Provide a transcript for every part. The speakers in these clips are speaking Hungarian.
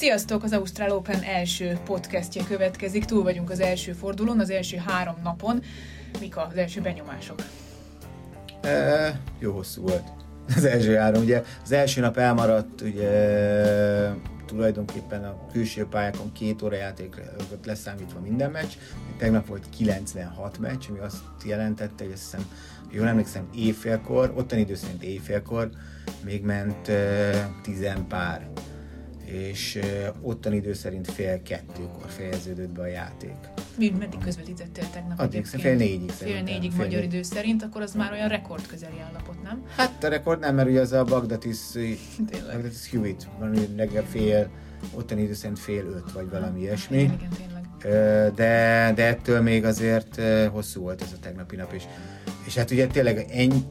Sziasztok! Az Ausztrál Open első podcastje következik. Túl vagyunk az első fordulón, az első három napon. Mik az első benyomások? E, jó hosszú volt az első három. Ugye az első nap elmaradt, ugye tulajdonképpen a külső pályákon két óra játék leszámítva minden meccs. Tegnap volt 96 meccs, ami azt jelentette, hogy azt hiszem, jól emlékszem, éjfélkor, ottani idő szerint éjfélkor még ment uh, tizen pár és ottan idő szerint fél kettőkor fejeződött be a játék. Mi meddig közvetítettél tegnap? Addig, fél négyig Fél négyig fél magyar négy. idő szerint, akkor az már olyan rekord közeli állapot, nem? Hát a rekord nem, mert ugye az a Bagdatis, Bagdatis Hewitt, van reggel fél, ottani idő szerint fél öt, vagy valami ilyesmi. Igen, igen, tényleg. De, de ettől még azért hosszú volt ez a tegnapi nap is. És hát ugye tényleg ennyi,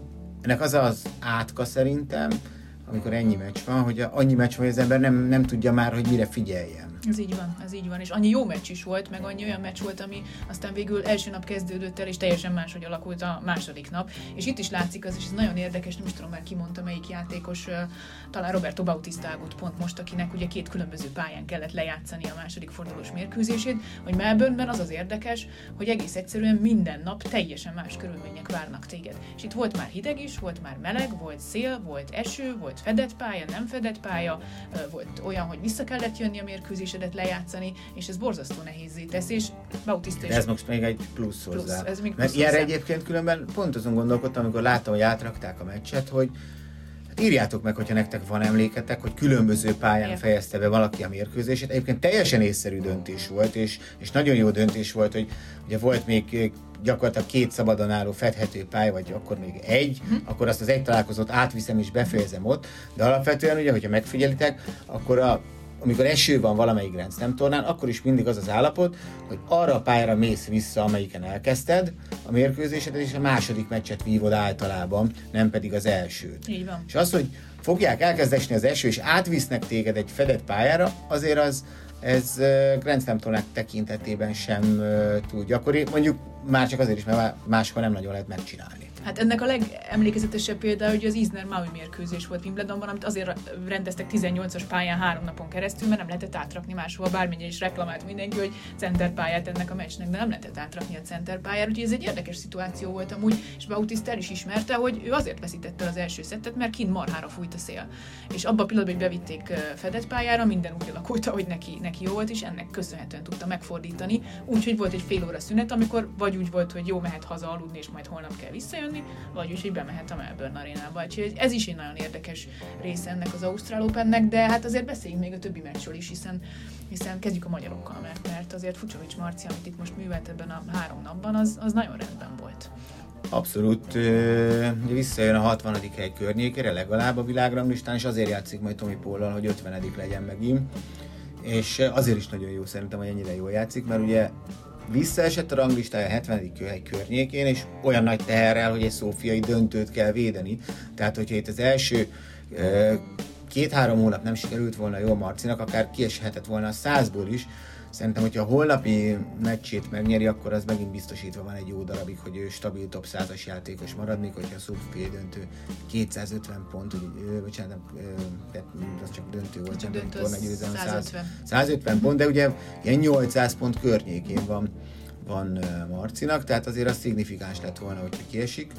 ennek az az átka szerintem, amikor ennyi meccs van, hogy annyi meccs van, hogy az ember nem, nem tudja már, hogy mire figyeljen. Ez így van, ez így van. És annyi jó meccs is volt, meg annyi olyan meccs volt, ami aztán végül első nap kezdődött el, és teljesen máshogy alakult a második nap. És itt is látszik az, és ez nagyon érdekes, nem is tudom már kimondta melyik játékos, talán Roberto Bautista pont most, akinek ugye két különböző pályán kellett lejátszani a második fordulós mérkőzését, hogy Melbourneben az az érdekes, hogy egész egyszerűen minden nap teljesen más körülmények várnak téged. És itt volt már hideg is, volt már meleg, volt szél, volt eső, volt fedett pálya, nem fedett pálya, volt olyan, hogy vissza kellett jönni a mérkőzés mérkőzésedet lejátszani, és ez borzasztó nehézé tesz, és Bautista is. ez most még egy plusz hozzá. Plusz, ez még plusz Mert ilyenre egyébként különben pont azon gondolkodtam, amikor láttam, hogy átrakták a meccset, hogy írjátok meg, hogyha nektek van emléketek, hogy különböző pályán fejezte be valaki a mérkőzését. Egyébként teljesen észszerű döntés volt, és, és nagyon jó döntés volt, hogy ugye volt még gyakorlatilag két szabadon álló fedhető pálya, vagy akkor még egy, hm. akkor azt az egy találkozót átviszem és befejezem ott, de alapvetően ugye, hogyha megfigyelitek, akkor a amikor eső van valamelyik Grand Slam tornán, akkor is mindig az az állapot, hogy arra a pályára mész vissza, amelyiken elkezdted a mérkőzésedet, és a második meccset vívod általában, nem pedig az elsőt. Így van. És az, hogy fogják elkezdesni az eső, és átvisznek téged egy fedett pályára, azért az ez Grand Slam tornák tekintetében sem túl gyakori. Mondjuk már csak azért is, mert máshol nem nagyon lehet megcsinálni. Hát ennek a legemlékezetesebb példa, hogy az Isner Maui mérkőzés volt Wimbledonban, amit azért rendeztek 18-as pályán három napon keresztül, mert nem lehetett átrakni máshova, bármilyen is reklamált mindenki, hogy center pályát ennek a meccsnek, de nem lehetett átrakni a center pályára, úgyhogy ez egy érdekes szituáció volt amúgy, és Bautista el is ismerte, hogy ő azért veszítette az első szettet, mert kint marhára fújt a szél. És abban a pillanatban, hogy bevitték fedett pályára, minden úgy alakult, hogy neki, neki jó volt, és ennek köszönhetően tudta megfordítani, úgyhogy volt egy fél óra szünet, amikor vagy úgy volt, hogy jó, mehet haza aludni, és majd holnap kell visszajönni, jönni, vagy úgy, hogy bemehet a Melbourne arénába. Úgyhogy ez is egy nagyon érdekes része ennek az Ausztrál Opennek, de hát azért beszéljünk még a többi meccsről is, hiszen, hiszen kezdjük a magyarokkal, mert, mert azért Fucsovics Marci, amit itt most művelt ebben a három napban, az, az nagyon rendben volt. Abszolút visszajön a 60. hely környékére, legalább a világranglistán, és azért játszik majd Tomi Póllal, hogy 50. legyen megint. És azért is nagyon jó szerintem, hogy ennyire jól játszik, mert ugye visszaesett a ranglistája a 70. hely környékén, és olyan nagy teherrel, hogy egy szófiai döntőt kell védeni. Tehát, hogyha itt az első két-három hónap nem sikerült volna jó Marcinak, akár kieshetett volna a százból is, Szerintem, hogyha a holnapi meccsét megnyeri, akkor az megint biztosítva van egy jó darabig, hogy ő stabil top 100-as játékos marad, még hogyha a sub döntő 250 pont, ugye, bocsánat, az csak döntő volt, csak döntő, torna győzelem 150. 150 pont, de ugye ilyen 800 pont környékén van, van Marcinak, tehát azért az szignifikáns lett volna, hogyha kiesik,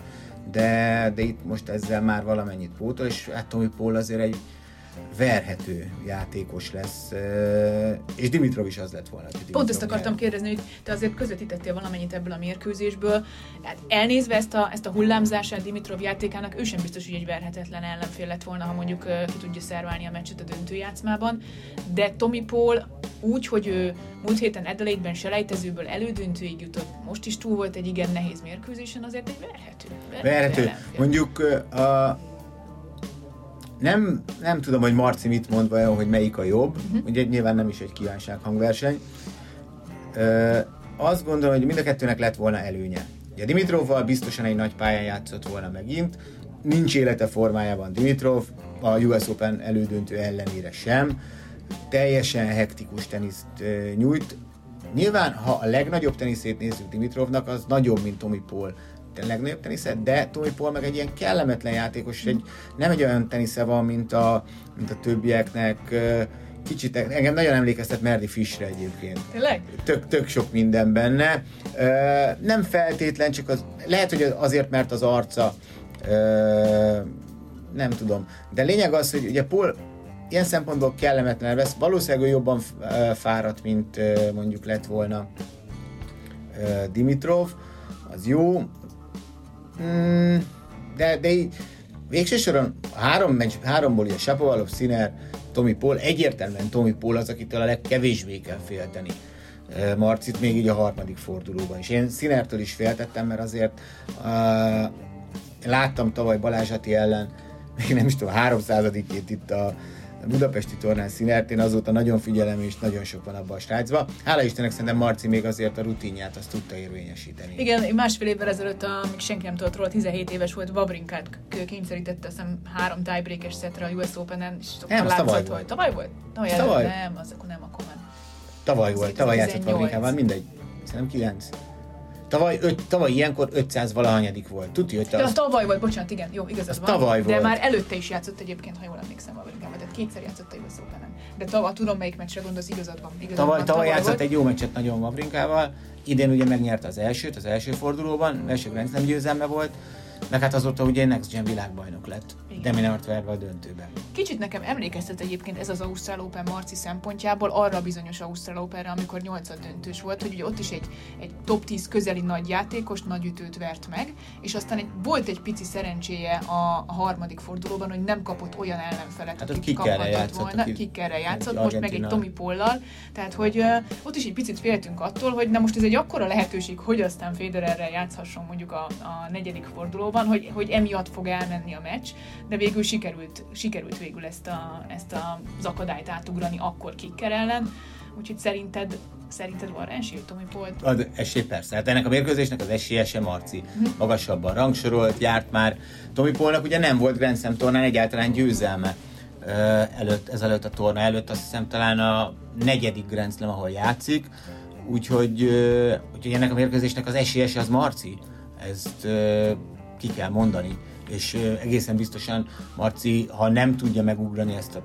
de, de itt most ezzel már valamennyit pótol, és hát Tomi Paul azért egy verhető játékos lesz, és Dimitrov is az lett volna. Dimitrov Pont ezt akartam kérdezni, hogy te azért közvetítettél valamennyit ebből a mérkőzésből. Hát elnézve ezt a, ezt a hullámzását Dimitrov játékának, ő sem biztos, hogy egy verhetetlen ellenfél lett volna, ha mondjuk ki tudja szerválni a meccset a döntőjátszmában, de Tommy Paul úgy, hogy ő múlt héten Adelaide-ben selejtezőből elődöntőig jutott, most is túl volt egy igen nehéz mérkőzésen, azért egy verhető. Verhető. verhető. Mondjuk a, nem, nem tudom, hogy Marci mit mond vajon, hogy melyik a jobb. Uh-huh. Ugye nyilván nem is egy kívánság hangverseny. Ö, azt gondolom, hogy mind a kettőnek lett volna előnye. Ugye Dimitrovval biztosan egy nagy pályán játszott volna megint. Nincs élete formájában Dimitrov, a US Open elődöntő ellenére sem. Teljesen hektikus teniszt nyújt. Nyilván, ha a legnagyobb teniszét nézzük Dimitrovnak, az nagyobb, mint Tomi Paul legnagyobb tenisze, de Tommy Paul meg egy ilyen kellemetlen játékos, egy, nem egy olyan tenisze van, mint a, mint a többieknek, kicsit engem nagyon emlékeztet Merdi Fishre egyébként. Tényleg? Tök, tök sok minden benne. Nem feltétlen, csak az, lehet, hogy azért, mert az arca nem tudom. De lényeg az, hogy ugye Paul ilyen szempontból kellemetlen lesz. Valószínűleg jobban fáradt, mint mondjuk lett volna Dimitrov. Az jó. Mm, de, de így, végső soron három meccs, háromból ugye Sapovalov, Sziner, Tomi Paul, egyértelműen Tomi Paul az, akitől a legkevésbé kell félteni. Marcit még így a harmadik fordulóban is. Én Szinertől is féltettem, mert azért uh, láttam tavaly Balázsati ellen, még nem is tudom, 300 itt a a budapesti tornán színert, én azóta nagyon figyelem, és nagyon sok van abban a srácban. Hála Istennek szerintem Marci még azért a rutinját azt tudta érvényesíteni. Igen, másfél évvel ezelőtt, amíg senki nem tudott róla, 17 éves volt, Vavrinkát kényszerítette, azt hiszem három tiebreakes szetre a US Open-en, és nem, az tavaly volt. Tavaly volt? Tavaly, tavaly? Nem, az akkor nem, akkor már. Tavaly volt, tavaly játszott Vavrinkával, mindegy. Szerintem 9. Tavaly, öt, tavaly ilyenkor 500 valahanyadik volt. Tudja, hogy te az... tavaly volt, bocsánat, igen, jó, igazad van. Tavaly de volt. már előtte is játszott egyébként, ha jól emlékszem, Vavrinkával, tehát kétszer játszott a open De tavaly, tudom melyik meccsre gondolsz, igazad van. Igazad tavaly, van, tavaly, tavaly játszott volt. egy jó meccset nagyon Vavrinkával, idén ugye megnyerte az elsőt, az első fordulóban, első Grand Slam győzelme volt, meg hát azóta ugye Next Gen világbajnok lett, Deminart verve a döntőben. Kicsit nekem emlékeztet egyébként ez az Ausztrál Open Marci szempontjából arra a bizonyos Ausztrál Openre, amikor 8 döntős volt, hogy ugye ott is egy, egy top 10 közeli nagy játékos, nagy ütőt vert meg, és aztán egy, volt egy pici szerencséje a, a harmadik fordulóban, hogy nem kapott olyan ellenfelet, hát akik kaphatott volna, kikkel játszott, most meg egy Tomi Pollal, tehát hogy uh, ott is egy picit féltünk attól, hogy na most ez egy akkora lehetőség, hogy aztán Federerrel játszhasson mondjuk a, a negyedik fordulóban, hogy, hogy emiatt fog elmenni a meccs, de végül sikerült, sikerült végül ezt, a, ezt a, az akadályt átugrani akkor kikker ellen. Úgyhogy szerinted Szerinted van esély, Tomi Polt? Az esély persze. Hát ennek a mérkőzésnek az esélye sem Marci. Hm. Magasabban rangsorolt, járt már. Tomi Polnak ugye nem volt Grand Slam tornán egyáltalán győzelme előtt, ezelőtt a torna előtt, azt hiszem talán a negyedik Grand Slam, ahol játszik. Úgyhogy, úgyhogy ennek a mérkőzésnek az esélyese az Marci. Ezt ki kell mondani és egészen biztosan Marci, ha nem tudja megugrani ezt a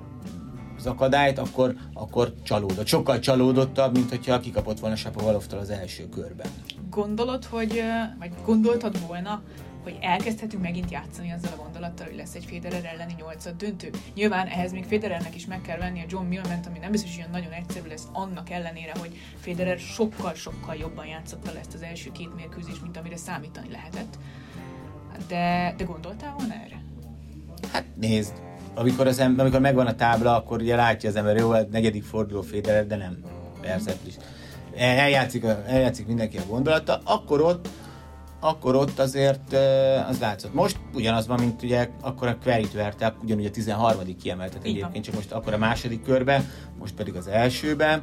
az akadályt, akkor, akkor csalódott. Sokkal csalódottabb, mint hogyha kikapott volna Sapovalovtól az első körben. Gondolod, hogy, vagy gondoltad volna, hogy elkezdhetünk megint játszani azzal a gondolattal, hogy lesz egy Federer elleni nyolcad döntő. Nyilván ehhez még Federernek is meg kell venni a John Millment, ami nem biztos, hogy nagyon egyszerű lesz annak ellenére, hogy Federer sokkal-sokkal jobban játszotta le ezt az első két mérkőzést, mint amire számítani lehetett de, de gondoltál volna erre? Hát nézd, amikor, az ember, amikor megvan a tábla, akkor ugye látja az ember, jó, a negyedik forduló Federer, de nem. Persze, is. Eljátszik, eljátszik mindenki a gondolata, akkor ott akkor ott azért az látszott. Most ugyanaz van, mint ugye akkor a Querit verte, ugyanúgy a 13. kiemeltet egyébként, csak most akkor a második körbe, most pedig az elsőbe.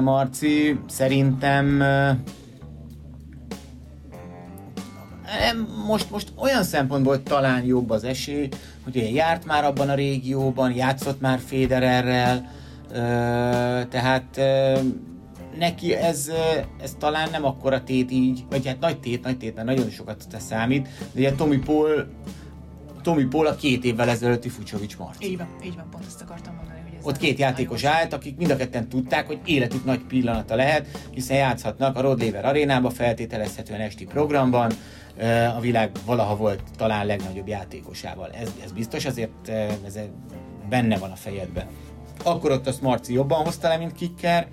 Marci, szerintem most, most olyan szempontból talán jobb az esély, hogy ugye járt már abban a régióban, játszott már Federerrel, tehát neki ez, ez talán nem akkora tét így, vagy hát nagy tét, nagy tét, mert nagyon sokat tesz számít, de ugye Tomi Paul Tomi Paul a két évvel ezelőtti Fucsovics Marci. Így van, így van, pont ezt akartam mondani. Hogy ez Ott két játékos állt, akik mind a ketten tudták, hogy életük nagy pillanata lehet, hiszen játszhatnak a Rod Laver arénába feltételezhetően esti programban, a világ valaha volt talán legnagyobb játékosával. Ez, ez biztos, azért ez benne van a fejedben. Akkor ott a Marci jobban hozta le, mint Kicker,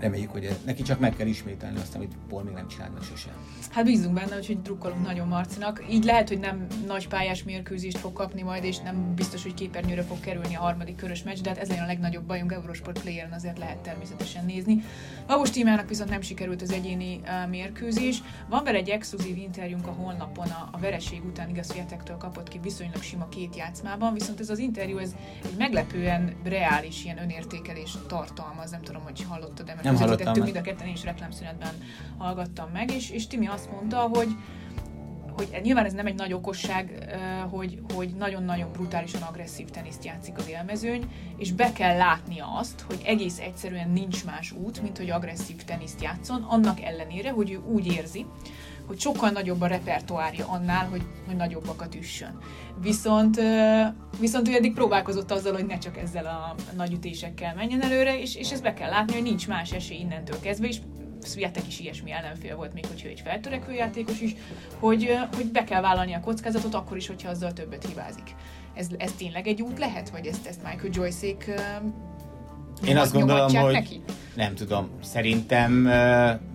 reméljük, hogy neki csak meg kell ismételni azt, amit Paul még nem csinált meg. Hát bízunk benne, hogy drukkolunk nagyon Marcinak. Így lehet, hogy nem nagy pályás mérkőzést fog kapni majd, és nem biztos, hogy képernyőre fog kerülni a harmadik körös meccs, de hát ez a legnagyobb bajunk Eurosport Player-en azért lehet természetesen nézni. Babos tímának viszont nem sikerült az egyéni uh, mérkőzés. Van vele egy exkluzív interjúnk a honlapon a, a vereség után, igaz, Fietektől kapott ki viszonylag sima két játszmában, viszont ez az interjú ez egy meglepően reális ilyen önértékelés tartalmaz, nem tudom, hogy hallottad-e, nem hallottam. mind a ketten is reklámszünetben hallgattam meg, és, és Timi azt mondta, hogy hogy nyilván ez nem egy nagy okosság, hogy, hogy nagyon-nagyon brutálisan agresszív teniszt játszik az élmezőny, és be kell látnia azt, hogy egész egyszerűen nincs más út, mint hogy agresszív teniszt játszon, annak ellenére, hogy ő úgy érzi, hogy sokkal nagyobb a repertoárja annál, hogy, hogy nagyobbakat üssön. Viszont, viszont ő eddig próbálkozott azzal, hogy ne csak ezzel a nagy ütésekkel menjen előre, és, és ezt be kell látni, hogy nincs más esély innentől kezdve, és Sviatek is ilyesmi ellenfél volt, még hogyha egy feltörekvő játékos is, hogy, hogy be kell vállalni a kockázatot, akkor is, hogyha azzal többet hibázik. Ez, ez tényleg egy út lehet, vagy ezt, ezt Michael Joyce-ék én azt gondolom, hogy neki? nem tudom, szerintem,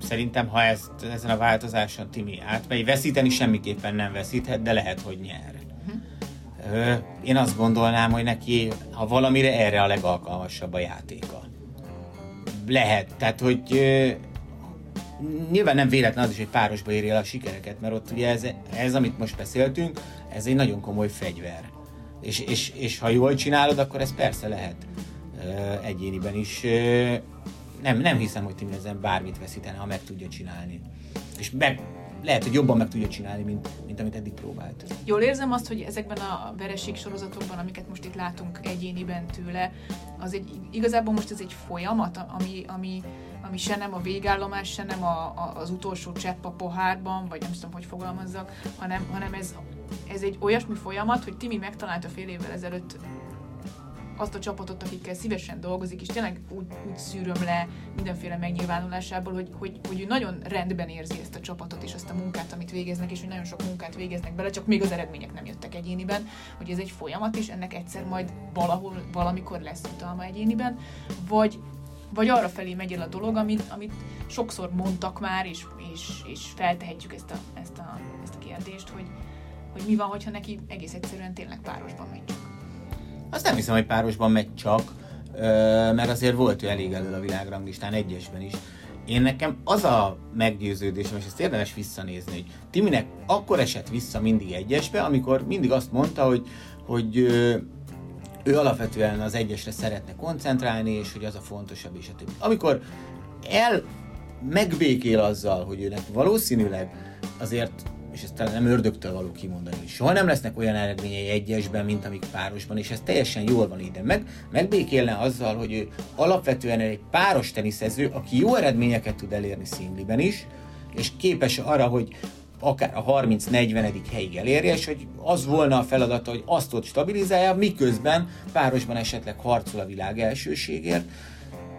szerintem ha ezt, ezen a változáson Timi átmegy, veszíteni semmiképpen nem veszíthet, de lehet, hogy nyer. Uh-huh. Uh, én azt gondolnám, hogy neki, ha valamire erre a legalkalmasabb a játéka. Lehet, tehát hogy nyilván nem véletlen az is, hogy párosba érje el a sikereket, mert ott ugye ez, ez, amit most beszéltünk, ez egy nagyon komoly fegyver. És, és, és ha jól csinálod, akkor ez persze lehet egyéniben is. Nem, nem hiszem, hogy Timi ezen bármit veszítene, ha meg tudja csinálni. És meg, lehet, hogy jobban meg tudja csinálni, mint, mint amit eddig próbált. Jól érzem azt, hogy ezekben a vereség sorozatokban, amiket most itt látunk egyéniben tőle, az egy, igazából most ez egy folyamat, ami, ami, ami se nem a végállomás, se nem a, a, az utolsó csepp a pohárban, vagy nem tudom, hogy fogalmazzak, hanem, hanem ez, ez egy olyasmi folyamat, hogy Timi megtalálta fél évvel ezelőtt azt a csapatot, akikkel szívesen dolgozik, és tényleg úgy, úgy szűröm le mindenféle megnyilvánulásából, hogy, hogy, hogy ő nagyon rendben érzi ezt a csapatot és azt a munkát, amit végeznek, és hogy nagyon sok munkát végeznek bele, csak még az eredmények nem jöttek egyéniben, hogy ez egy folyamat, és ennek egyszer majd valahol, valamikor lesz utalma egyéniben, vagy vagy arra felé megy el a dolog, amit, amit sokszor mondtak már, és, és, és feltehetjük ezt a, ezt, a, ezt a kérdést, hogy, hogy mi van, hogyha neki egész egyszerűen tényleg párosban megy csak. Azt nem hiszem, hogy párosban megy csak, mert azért volt ő elég elő a világranglistán egyesben is. Én nekem az a meggyőződésem, és ezt érdemes visszanézni, hogy Timinek akkor esett vissza mindig egyesbe, amikor mindig azt mondta, hogy, hogy ő alapvetően az egyesre szeretne koncentrálni, és hogy az a fontosabb, és a többi. Amikor el megbékél azzal, hogy őnek valószínűleg azért és ezt talán nem ördögtől való kimondani, hogy soha nem lesznek olyan eredményei egyesben, mint amik párosban, és ez teljesen jól van ide. Meg, megbékélne azzal, hogy ő alapvetően egy páros teniszező, aki jó eredményeket tud elérni szingliben is, és képes arra, hogy akár a 30-40. helyig elérje, és hogy az volna a feladata, hogy azt ott stabilizálja, miközben párosban esetleg harcol a világ elsőségért.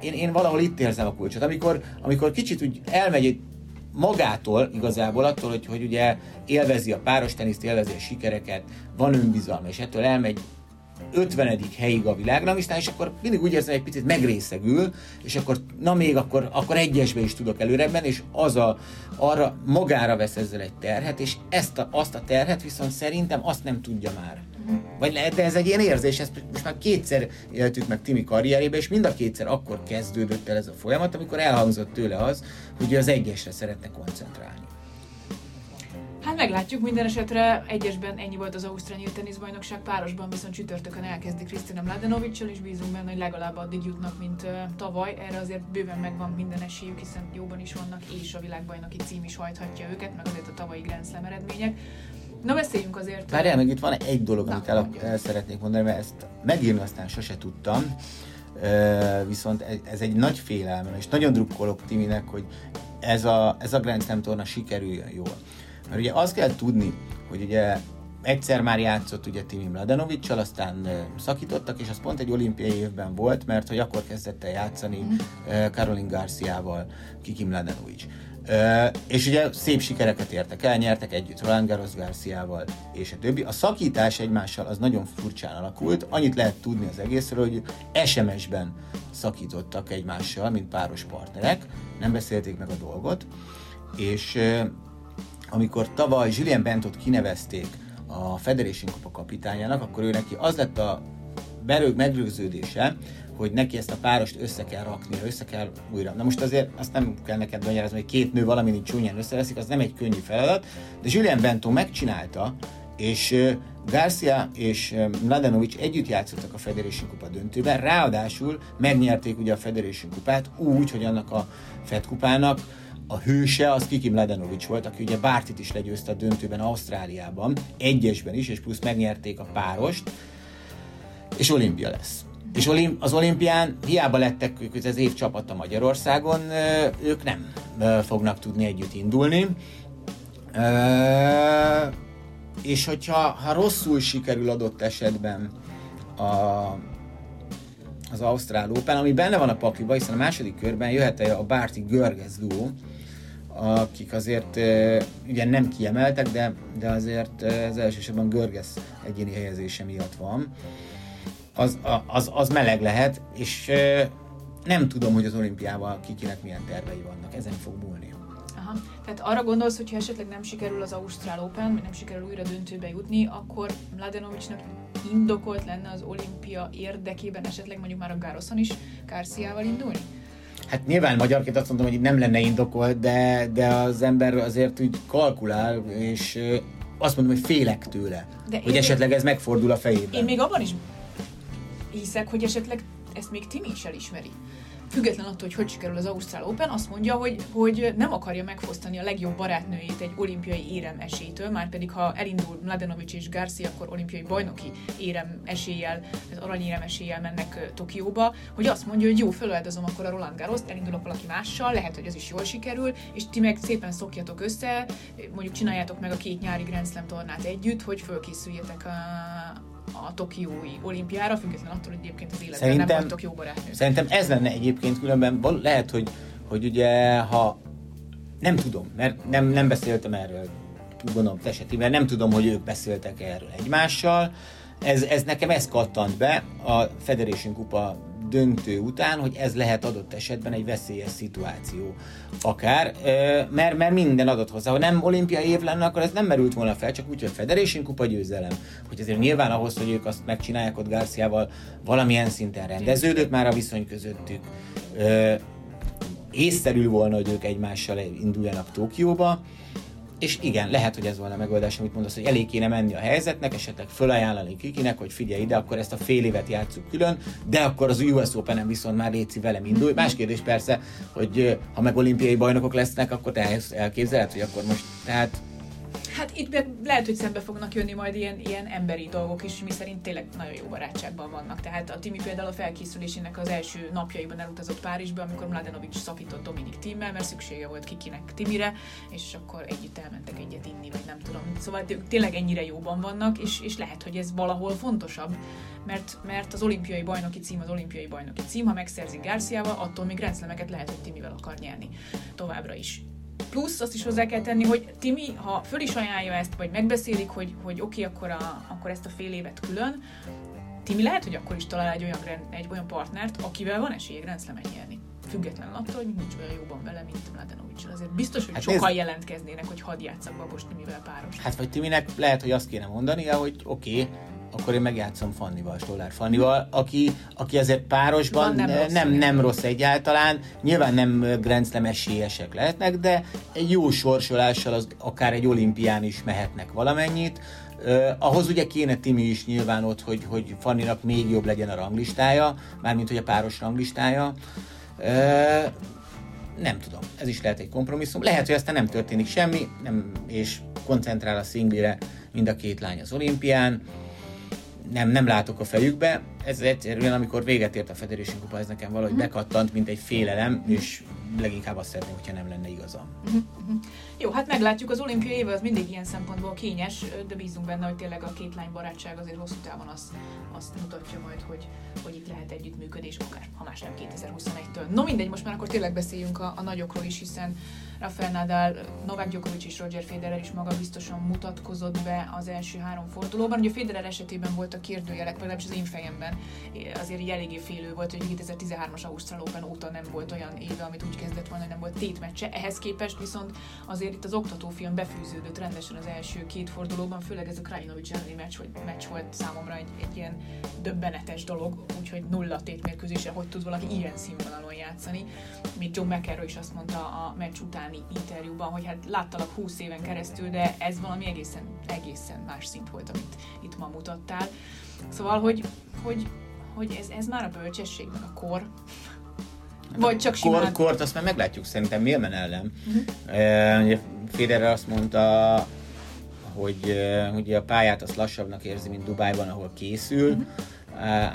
Én, én valahol itt érzem a kulcsot. Amikor, amikor kicsit úgy elmegy egy magától igazából attól, hogy, hogy ugye élvezi a páros teniszt, élvezi a sikereket, van önbizalma, és ettől elmegy 50. helyig a világranglistán, és akkor mindig úgy érzem, egy picit megrészegül, és akkor, na még akkor, akkor egyesbe is tudok előrebben, és az a, arra magára vesz ezzel egy terhet, és ezt a, azt a terhet viszont szerintem azt nem tudja már. Vagy lehet, de ez egy ilyen érzés, ezt most már kétszer éltük meg Timi karrierébe, és mind a kétszer akkor kezdődött el ez a folyamat, amikor elhangzott tőle az, hogy az egyesre szeretne koncentrálni. Hát meglátjuk, minden esetre egyesben ennyi volt az Ausztrál Nyílt Teniszbajnokság, párosban viszont csütörtökön elkezdik Krisztina Mladenovicsal, és bízunk benne, hogy legalább addig jutnak, mint uh, tavaly. Erre azért bőven megvan minden esélyük, hiszen jóban is vannak, és a világbajnoki cím is hajthatja őket, meg azért a tavalyi Grand Slam eredmények. Na beszéljünk azért. Várjál, meg itt van egy dolog, Na, amit el, el szeretnék mondani, mert ezt megírni aztán sose tudtam. Uh, viszont ez egy nagy félelmem, és nagyon drukkolok Timinek, hogy ez a, ez a Grand Slam torna sikerüljön jól. Mert ugye azt kell tudni, hogy ugye egyszer már játszott ugye Timi Mladenovicsal, aztán szakítottak, és az pont egy olimpiai évben volt, mert hogy akkor kezdett el játszani uh, Caroline Garciával Kiki Mladenovics. És ugye szép sikereket értek el, nyertek együtt Roland Garros Garciával és a többi. A szakítás egymással az nagyon furcsán alakult, annyit lehet tudni az egészről, hogy SMS-ben szakítottak egymással, mint páros partnerek, nem beszélték meg a dolgot, és amikor tavaly Julien Bentot kinevezték a Federation Kupa kapitányának, akkor ő neki az lett a berög megrőződése, hogy neki ezt a párost össze kell rakni, össze kell újra. Na most azért azt nem kell neked magyarázni, hogy két nő valamit csúnyán összeveszik, az nem egy könnyű feladat, de Julien Bento megcsinálta, és Garcia és Mladenovic együtt játszottak a Federation Kupa döntőben, ráadásul megnyerték ugye a Federation Kupát úgy, hogy annak a Fed kupának a hőse az Kiki Mladenovic volt, aki ugye Bártit is legyőzte a döntőben Ausztráliában, egyesben is, és plusz megnyerték a párost, és olimpia lesz. És az olimpián hiába lettek ők az év csapata Magyarországon, ők nem fognak tudni együtt indulni. És hogyha ha rosszul sikerül adott esetben a, az Ausztrál Open, ami benne van a pakliba, hiszen a második körben jöhet a Bárti Görges duó, akik azért ugye nem kiemeltek, de, de azért az elsősorban Görges egyéni helyezése miatt van. Az, az, az meleg lehet, és nem tudom, hogy az olimpiával kikinek milyen tervei vannak, ezen fog múlni. Aha. Tehát arra gondolsz, hogy ha esetleg nem sikerül az Ausztrál Open, vagy nem sikerül újra döntőbe jutni, akkor Mladenovicsnak indokolt lenne az olimpia érdekében esetleg mondjuk már a Gároszon is Kárciával indulni? Hát nyilván magyarként azt mondom, hogy nem lenne indokolt, de, de az ember azért úgy kalkulál, és azt mondom, hogy félek tőle, de hogy esetleg ez megfordul a fejében. Én még abban is hiszek, hogy esetleg ezt még Timi is elismeri. Független attól, hogy hogy sikerül az Ausztrál Open, azt mondja, hogy, hogy nem akarja megfosztani a legjobb barátnőjét egy olimpiai érem esélytől, már pedig ha elindul Mladenovics és Garcia, akkor olimpiai bajnoki érem eséllyel, tehát aranyérem eséllyel mennek Tokióba, hogy azt mondja, hogy jó, föláldozom akkor a Roland garros elindulok valaki mással, lehet, hogy az is jól sikerül, és ti meg szépen szokjatok össze, mondjuk csináljátok meg a két nyári Grand Slam tornát együtt, hogy fölkészüljetek a, a Tokiói olimpiára, függetlenül attól, hogy egyébként az életben szerintem, nem vagytok jó barátnők. Szerintem ez lenne egyébként különben, lehet, hogy, hogy ugye, ha nem tudom, mert nem, nem beszéltem erről, gondolom te mert nem tudom, hogy ők beszéltek erről egymással, ez, ez nekem ez kattant be a Federation Kupa döntő után, hogy ez lehet adott esetben egy veszélyes szituáció. Akár, mert, mert minden adott hozzá. Ha nem olimpiai év lenne, akkor ez nem merült volna fel, csak úgy, hogy Federation Kupa győzelem. Hogy azért nyilván ahhoz, hogy ők azt megcsinálják ott Garciával, valamilyen szinten rendeződött már a viszony közöttük. észszerű volna, hogy ők egymással induljanak Tokióba, és igen, lehet, hogy ez volna a megoldás, amit mondasz, hogy elég kéne menni a helyzetnek, esetleg fölajánlani kikinek, hogy figyelj ide, akkor ezt a fél évet játsszuk külön, de akkor az US Open-en viszont már Léci velem indul. Más kérdés persze, hogy ha meg olimpiai bajnokok lesznek, akkor te elképzeled, hogy akkor most, tehát Hát itt lehet, hogy szembe fognak jönni majd ilyen, ilyen emberi dolgok is, mi szerint tényleg nagyon jó barátságban vannak. Tehát a Timi például a felkészülésének az első napjaiban elutazott Párizsba, amikor Mladenovics szakított Dominik Timmel, mert szüksége volt kikinek Timire, és akkor együtt elmentek egyet inni, vagy nem tudom. Szóval tényleg ennyire jóban vannak, és, és lehet, hogy ez valahol fontosabb, mert, mert az olimpiai bajnoki cím az olimpiai bajnoki cím, ha megszerzik Garciával, attól még rendszlemeket lehet, hogy Timivel akar nyerni továbbra is plusz azt is hozzá kell tenni, hogy Timi, ha föl is ajánlja ezt, vagy megbeszélik, hogy, hogy oké, okay, akkor, a, akkor ezt a fél évet külön, Timi lehet, hogy akkor is talál egy olyan, egy olyan partnert, akivel van esélye Grand Slam-et nyerni. Függetlenül attól, hogy nincs olyan jóban vele, mint Mladenovics. Azért biztos, hogy hát sokan ez... jelentkeznének, hogy hadd játszak Babos Timivel páros. Hát vagy Timinek lehet, hogy azt kéne mondania, hogy oké, okay, akkor én megjátszom Fannival, Stollár Fannival, aki, aki azért párosban nem, nem, rossz, nem, nem rossz egyáltalán, nyilván nem Grand Slam esélyesek lehetnek, de egy jó sorsolással az akár egy olimpián is mehetnek valamennyit, Uh, ahhoz ugye kéne Timi is nyilván ott, hogy, hogy Fanninak még jobb legyen a ranglistája, mármint hogy a páros ranglistája. Uh, nem tudom, ez is lehet egy kompromisszum. Lehet, hogy aztán nem történik semmi, nem, és koncentrál a szinglire mind a két lány az olimpián nem, nem látok a fejükbe. Ez egyszerűen, amikor véget ért a Federation Kupa, ez nekem valahogy uh-huh. bekattant, mint egy félelem, és leginkább azt szeretném, hogyha nem lenne igaza. Uh-huh. Jó, hát meglátjuk, az olimpiai év az mindig ilyen szempontból kényes, de bízunk benne, hogy tényleg a két lány barátság azért hosszú távon azt, azt mutatja majd, hogy, hogy itt lehet együttműködés, akár ha más nem 2021-től. No mindegy, most már akkor tényleg beszéljünk a, a nagyokról is, hiszen Rafael Nadal, Novák Djokovic és Roger Federer is maga biztosan mutatkozott be az első három fordulóban. Ugye Federer esetében volt a kérdőjelek, legalábbis az én fejemben azért így eléggé félő volt, hogy 2013-as Ausztrál Open óta nem volt olyan éve, amit úgy kezdett volna, nem volt tétmeccse. Ehhez képest viszont azért itt az oktatófilm befűződött rendesen az első két fordulóban, főleg ez a Krajinovic elleni meccs, hogy meccs volt számomra egy, egy ilyen döbbenetes dolog, úgyhogy nulla tétmérkőzésre, hogy tud valaki ilyen színvonalon játszani. Mint John McEnroe is azt mondta a meccs utáni interjúban, hogy hát láttalak 20 éven keresztül, de ez valami egészen, egészen más szint volt, amit itt ma mutattál. Szóval, hogy, hogy, hogy ez, ez már a bölcsesség, meg a kor, vagy csak simán... Kor, kort azt már meglátjuk szerintem Milmen ellen. Uh-huh. Federer azt mondta, hogy ugye a pályát azt lassabbnak érzi, mint Dubájban, ahol készül. Uh-huh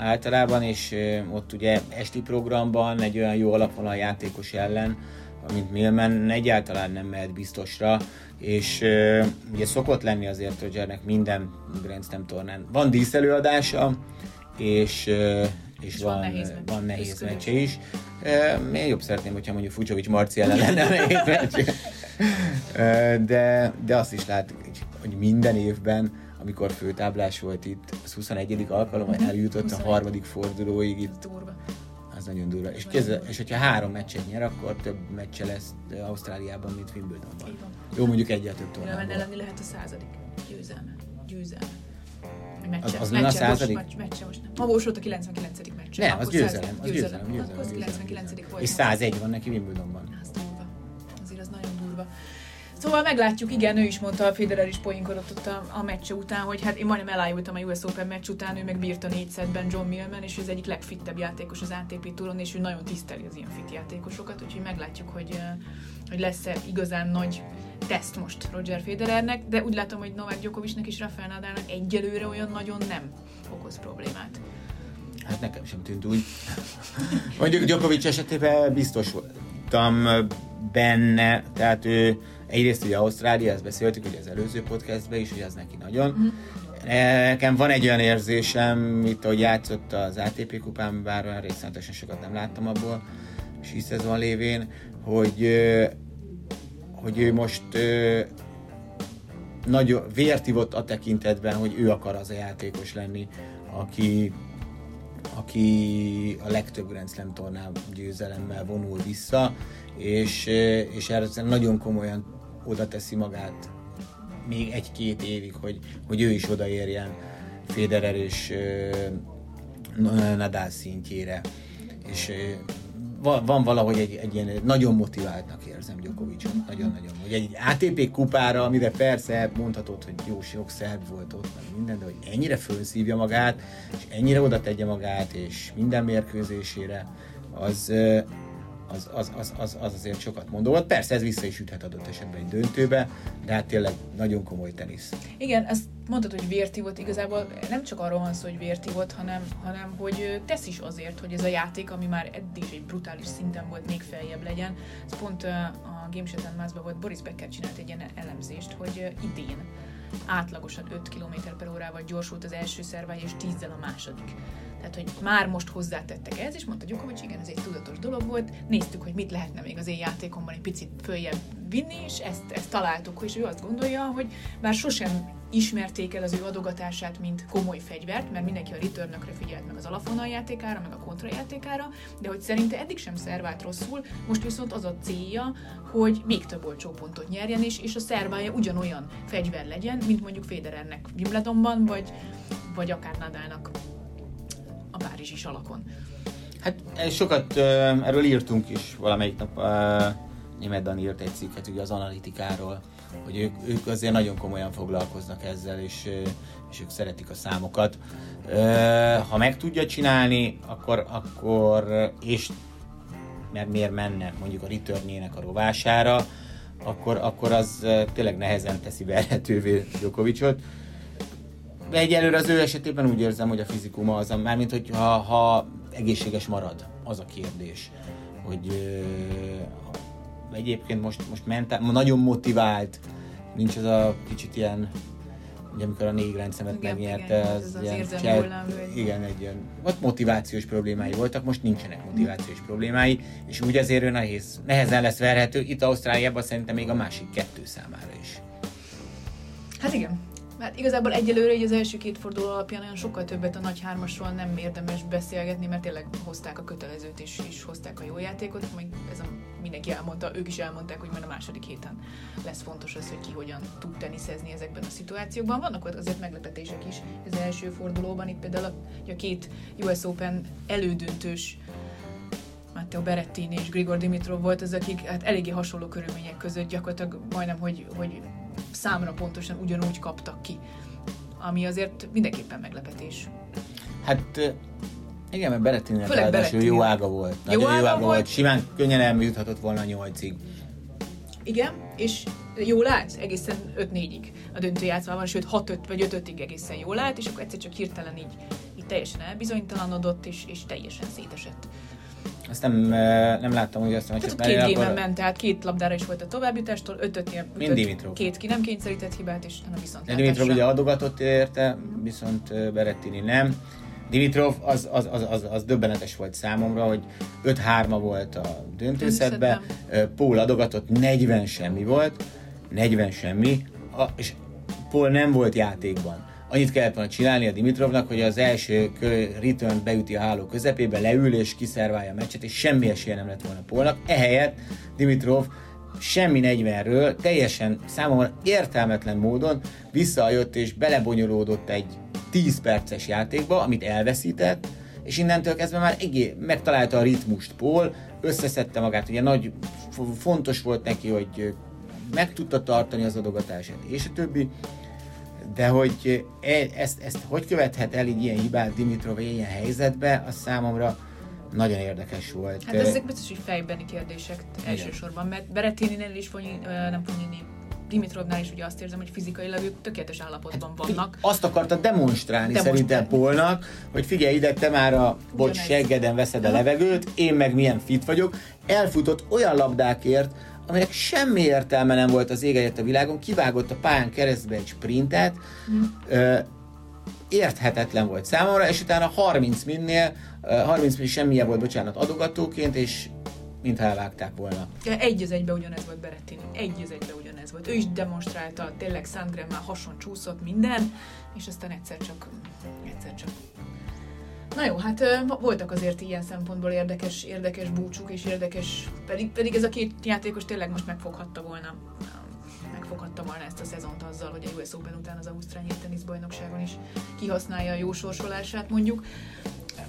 általában, és ott ugye esti programban egy olyan jó alap van a játékos ellen, mint Millman egyáltalán nem mehet biztosra, és uh, ugye szokott lenni azért Rogernek minden Grand Slam tornán. Van díszelőadása, és, uh, és, és van, van nehéz, van nehéz meccse is. Én jobb szeretném, hogyha mondjuk Fucsovics Marci ellen lenne. Uh, de, de azt is lát, hogy minden évben amikor főtáblás volt itt, az 21. alkalom, hogy mhm. eljutott a harmadik fordulóig itt. Durva. Az nagyon durva. És, kézzel, és hogyha három meccset nyer, akkor több meccse lesz Ausztráliában, mint Wimbledonban. Jó, mondjuk egyet több tornában. Lenni lehet a századik győzelme. Győzelme. Meccse, az, az meccse, a századik? Most, meccse most nem. Ma volt a 99. meccse. Nem, az győzelem. Az győzelem, győzelem, győzelem, Akkor 99. volt. És 101 van neki Wimbledonban. Az durva. Azért az nagyon durva. Szóval meglátjuk, igen, ő is mondta, a Federer is poénkodott ott a, a meccse után, hogy hát én majdnem elájultam a US Open meccs után, ő meg bírta négy John Millman, és ő az egyik legfittebb játékos az ATP túron, és ő nagyon tiszteli az ilyen fit játékosokat, úgyhogy meglátjuk, hogy, hogy lesz-e igazán nagy teszt most Roger Federernek, de úgy látom, hogy Novák Djokovicnek és Rafael Nadalnak egyelőre olyan nagyon nem okoz problémát. Hát nekem sem tűnt úgy. Mondjuk Djokovic esetében biztos voltam benne, tehát ő Egyrészt ugye Ausztrália, ezt beszéltük hogy az előző podcastben is, hogy az neki nagyon. Mm. Nekem van egy olyan érzésem, itt ahogy játszott az ATP kupán, bár olyan részletesen sokat nem láttam abból, és szezon lévén, hogy, hogy ő most nagyon vértivott a tekintetben, hogy ő akar az a játékos lenni, aki, aki a legtöbb Grand Slam tornán győzelemmel vonul vissza, és, és erre nagyon komolyan oda teszi magát még egy-két évig, hogy, hogy ő is odaérjen Federer és Nadal szintjére. És van, van valahogy egy, egy ilyen nagyon motiváltnak érzem Djokovicot, nagyon-nagyon. Hogy egy ATP kupára, amire persze mondhatod, hogy jó, sok szerb volt ott, meg minden, de hogy ennyire fölszívja magát, és ennyire oda tegye magát, és minden mérkőzésére, az, az, az, az, az, az azért sokat mondó volt. Persze ez vissza is üthet adott esetben egy döntőbe, de hát tényleg nagyon komoly tenisz. Igen, ezt mondtad, hogy vérti volt igazából, nem csak arról van szó, hogy vérti volt, hanem, hanem hogy tesz is azért, hogy ez a játék, ami már eddig is egy brutális szinten volt, még feljebb legyen. Ez pont a Game Mászban volt, Boris Becker csinált egy ilyen elemzést, hogy idén átlagosan 5 km per órával gyorsult az első szervály, és 10 a második. Tehát, hogy már most hozzátettek ez, és mondta Djokovic, igen, ez egy tudatos dolog volt. Néztük, hogy mit lehetne még az én játékomban egy picit följebb vinni, és ezt, ezt találtuk, és ő azt gondolja, hogy bár sosem ismerték el az ő adogatását, mint komoly fegyvert, mert mindenki a returnökre figyelt meg az alapvonal játékára, meg a kontrajátékára, de hogy szerinte eddig sem szervált rosszul, most viszont az a célja, hogy még több olcsó pontot nyerjen, és, és a szervája ugyanolyan fegyver legyen, mint mondjuk Federernek Wimbledonban, vagy, vagy akár Nadalnak a Párizsi salakon. Hát sokat erről írtunk is valamelyik nap, német Dan írt egy cikket ugye az analitikáról, hogy ők, ők azért nagyon komolyan foglalkoznak ezzel, és, és ők szeretik a számokat. Ha meg tudja csinálni, akkor, akkor és mert miért menne mondjuk a returnjének a rovására, akkor, akkor az tényleg nehezen teszi verhetővé Djokovicot. Egyelőre az ő esetében úgy érzem, hogy a fizikuma az, mármint hogy ha, ha egészséges marad, az a kérdés, hogy egyébként most, most mentál, nagyon motivált, nincs az a kicsit ilyen, ugye amikor a négy rendszeret megnyerte, igen, az, az ilyen az csel, igen, egy ilyen, ott motivációs problémái voltak, most nincsenek motivációs problémái, és úgy azért ő nehéz, nehezen lesz verhető, itt Ausztráliában szerintem még a másik kettő számára is. Hát igen, Hát igazából egyelőre így az első két forduló alapján olyan sokkal többet a nagy hármasról nem érdemes beszélgetni, mert tényleg hozták a kötelezőt és is hozták a jó játékot, majd ez a, mindenki elmondta, ők is elmondták, hogy majd a második héten lesz fontos az, hogy ki hogyan tud teniszezni ezekben a szituációkban. Vannak ott azért meglepetések is az első fordulóban, itt például a, a két US Open elődöntős Matteo Berettini és Grigor Dimitrov volt az, akik hát eléggé hasonló körülmények között gyakorlatilag majdnem, hogy, hogy számra pontosan ugyanúgy kaptak ki. Ami azért mindenképpen meglepetés. Hát igen, mert Berettini ráadásul jó ága volt. Nagyon jó jó ága volt. volt. Simán könnyen eljuthatott volna nyolcig. Igen, és jól állt egészen 5-4-ig a döntőjátszmában, sőt 6-5 vagy 5-5-ig egészen jól állt, és akkor egyszer csak hirtelen így, így teljesen elbizonytalanodott, és, és teljesen szétesett. Azt nem, nem láttam, hogy azt a meccset. Tehát két gémen ment, tehát két labdára is volt a továbbjutástól, ötötnél Mind Dimitrov. két ki nem kényszerített hibát, és nem a viszont Dimitrov ugye adogatott érte, viszont Berettini nem. Dimitrov az, az, az, az, az döbbenetes volt számomra, hogy 5-3 volt a döntőszetben, Paul adogatott, 40 semmi volt, 40 semmi, a, és Paul nem volt játékban annyit kellett volna csinálni a Dimitrovnak, hogy az első return beüti a háló közepébe, leül és kiszerválja a meccset, és semmi esélye nem lett volna Polnak. Ehelyett Dimitrov semmi 40-ről, teljesen számomra értelmetlen módon visszajött és belebonyolódott egy 10 perces játékba, amit elveszített, és innentől kezdve már egé, megtalálta a ritmust Paul, összeszedte magát, ugye nagy, fontos volt neki, hogy meg tudta tartani az adogatását, és a többi, de hogy e, ezt, ezt hogy követhet el így ilyen hibát Dimitrov ilyen helyzetbe, az számomra nagyon érdekes volt. Hát ezek biztos, hogy fejbeni kérdések elsősorban, mert Berettininél is, Fonyi, nem Fonyini, Dimitrovnál is ugye azt érzem, hogy fizikailag ők tökéletes állapotban hát, vannak. Azt akarta demonstrálni, demonstrálni. szerintem Polnak, hogy figyelj ide, te már a bocs seggeden veszed a levegőt, én meg milyen fit vagyok. Elfutott olyan labdákért, aminek semmi értelme nem volt az ég a világon, kivágott a pályán keresztbe egy sprintet, mm. ö, érthetetlen volt számomra, és utána 30 minnél, 30 min semmilyen volt, bocsánat, adogatóként, és mintha elvágták volna. Egy az egybe ugyanez volt Berettini. Egy az egybe ugyanez volt. Ő is demonstrálta, tényleg Sandgren már hason csúszott minden, és aztán egyszer csak, egyszer csak Na jó, hát voltak azért ilyen szempontból érdekes, érdekes búcsúk és érdekes, pedig, pedig ez a két játékos tényleg most megfoghatta volna megfoghatta volna ezt a szezont azzal, hogy a US Open után az Ausztrál teniszbajnokságon is kihasználja a jó sorsolását mondjuk.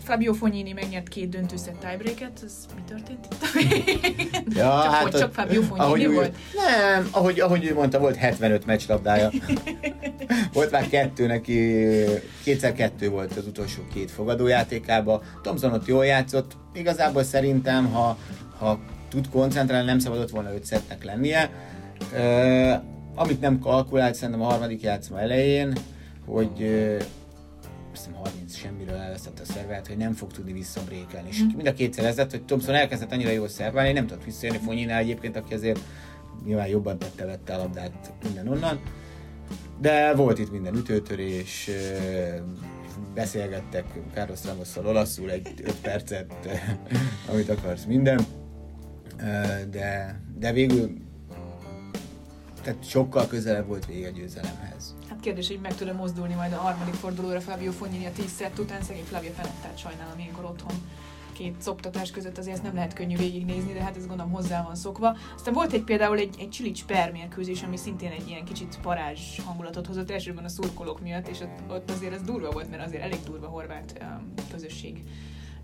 Fabio Fognini megnyert két döntőszett tiebreaket, ez mi történt itt? Ja, csak, hát csak Fabio Fognini ahogy volt? nem, ahogy, ahogy ő mondta, volt 75 meccslabdája. volt már kettő neki, kétszer kettő volt az utolsó két fogadójátékában. Thompson ott jól játszott, igazából szerintem, ha, ha tud koncentrálni, nem szabadott volna öt szettnek lennie. Uh, amit nem kalkulált szerintem a harmadik játszma elején, hogy uh, hiszem 30 semmiről elvesztette a szervet, hogy nem fog tudni visszabrékelni. És mind a kétszer ez lett, hogy Thompson elkezdett annyira jól szerválni, nem tudott visszajönni Fonyinál egyébként, aki azért nyilván jobban tette, vette a labdát minden onnan. De volt itt minden ütőtörés, beszélgettek Carlos Ramosszal olaszul egy 5 percet, amit akarsz, minden. De, de végül tehát sokkal közelebb volt vége győzelemhez. Hát kérdés, hogy meg tudom mozdulni majd a harmadik fordulóra Fabio Fognini a 10 szett után, szegény Flavia Fenettát sajnálom ilyenkor otthon két szoptatás között azért ezt nem lehet könnyű végignézni, de hát ez gondolom hozzá van szokva. Aztán volt egy például egy, egy Csilics per mérkőzés, ami szintén egy ilyen kicsit parázs hangulatot hozott, elsőben a szurkolók miatt, és ott, ott azért ez durva volt, mert azért elég durva horvát um, közösség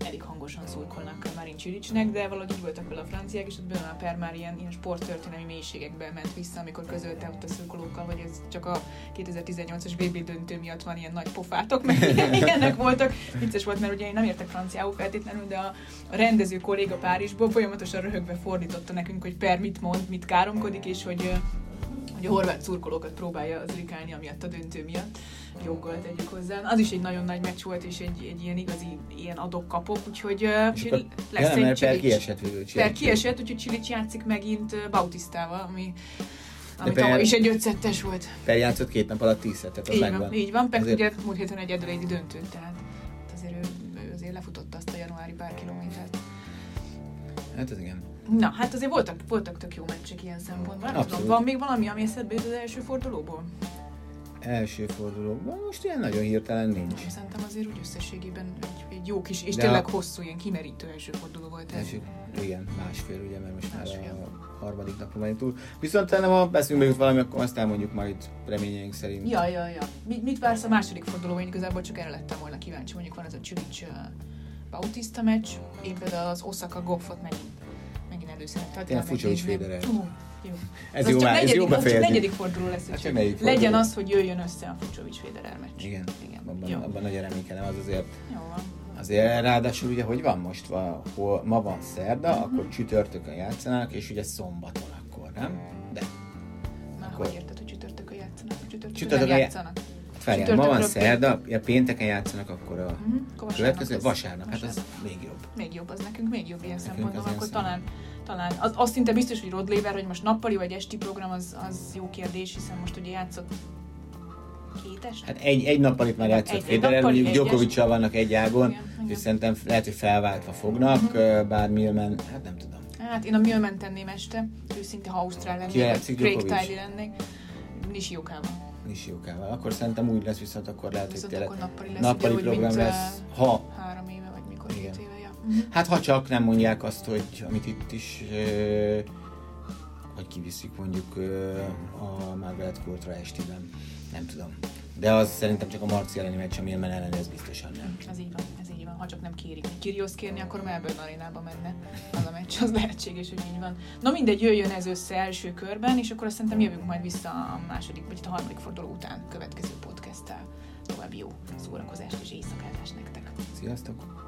elég hangosan szurkolnak Marin Csiricsnek, de valahogy úgy voltak vele a franciák, és ott Benoit Per már ilyen, ilyen sporttörténelmi mélységekbe ment vissza, amikor közölte ott a szurkolókkal, hogy ez csak a 2018-as BB döntő miatt van ilyen nagy pofátok, mert ilyenek voltak. Vicces volt, mert ugye én nem értek franciául feltétlenül, de a, a rendező kolléga Párizsból folyamatosan röhögve fordította nekünk, hogy Per mit mond, mit káromkodik, és hogy hogy a horvát szurkolókat próbálja zrikálni amiatt a döntő miatt joggal tegyük hozzá. Az is egy nagyon nagy meccs volt, és egy, egy ilyen igazi ilyen adok-kapok, úgyhogy és uh, lesz egy Per kiesett végül Per kiesett, úgyhogy Csilic játszik megint Bautisztával, ami ami per, is egy ötszettes volt. Per játszott két nap alatt tíz szettet, az így megvan. Van, így van, Pek ugye múlt héten egy egy döntőt, tehát azért ő, ő azért lefutotta azt a januári pár kilométert. Hát ez igen. Na, hát azért voltak, voltak tök jó meccsek ilyen szempontból. Nem tudom, van még valami, ami eszedbe jut az első fordulóból? első fordulóban most ilyen nagyon hirtelen nincs. Nem, szerintem azért úgy összességében egy, egy jó kis, és De tényleg a... hosszú, ilyen kimerítő első forduló volt ez. Első, igen, másfél ugye, mert most másfél. már a harmadik napon vagyunk túl. Viszont nem a beszélünk jut valami, akkor azt elmondjuk majd reményeink szerint. Ja, ja, ja. Mit, mit vársz a második fordulóban? Én igazából csak erre lettem volna kíváncsi. Mondjuk van ez a Csülics uh, Bautista meccs, én például az Osaka Goffot megint, megint előszerettem. Tényleg Fucsovics Federer. Jó. Ez, jó, már, ez jó befejezni. Csak negyedik forduló lesz, hát hogy legyen az, hogy jöjjön össze a Fucsovics Federer meccs. Igen, Igen. Abban, jó. abban nagyon reménykedem, az azért jó van. Azért ráadásul ugye, hogy van most, hol ma van szerda, uh-huh. akkor csütörtökön játszanak, és ugye szombaton akkor, nem? De. Már akkor... hogy érted, hogy csütörtökön játszanak? Csütörtökön, csütörtökön játszanak? Várjál, ma van szerda, ja, pénteken játszanak, akkor a Mhm, akkor következő vasárnap. Hát az még jobb. Még jobb, az nekünk még jobb ilyen szempontból, az akkor talán, talán az, azt szinte biztos, hogy Rod Laver, hogy most nappali vagy esti program, az, az jó kérdés, hiszen most ugye játszott két este. Hát egy, egy nappal itt már játszott Federer, mondjuk. Djokovic-sal vannak egy ágon, Igen, igen. és szerintem lehet, hogy felváltva fognak, Mhm. bár Milman, hát nem tudom. Hát én a Milman tenném este, őszinte, ha Ausztrál lennék, Craig? Tiley lennék, Nisiokával. Nisiokával. Akkor szerintem úgy lesz viszont, akkor lehet, hogy Viszont tényleg akkor nappali lesz, nappali ugye, program mint, lesz. Ha, Három éve, vagy mikor Igen. két éve, ja. Mhm. hát ha csak nem mondják azt, hogy amit itt is, ö, hogy kiviszik mondjuk ö, a Margaret Courtra estiben. Nem tudom. De az szerintem csak a Marci elleni meccs, a Milman ellen, ez biztosan nem. Ez így van. Ha csak nem kérik. Kirios kérni, akkor Melbourne arénába menne az a meccs. Az lehetséges, hogy így van. Na mindegy, jöjjön ez össze első körben, és akkor azt szerintem jövünk majd vissza a második, vagy a harmadik forduló után következő podcasttel. További jó szórakozást és éjszakázást nektek. Sziasztok!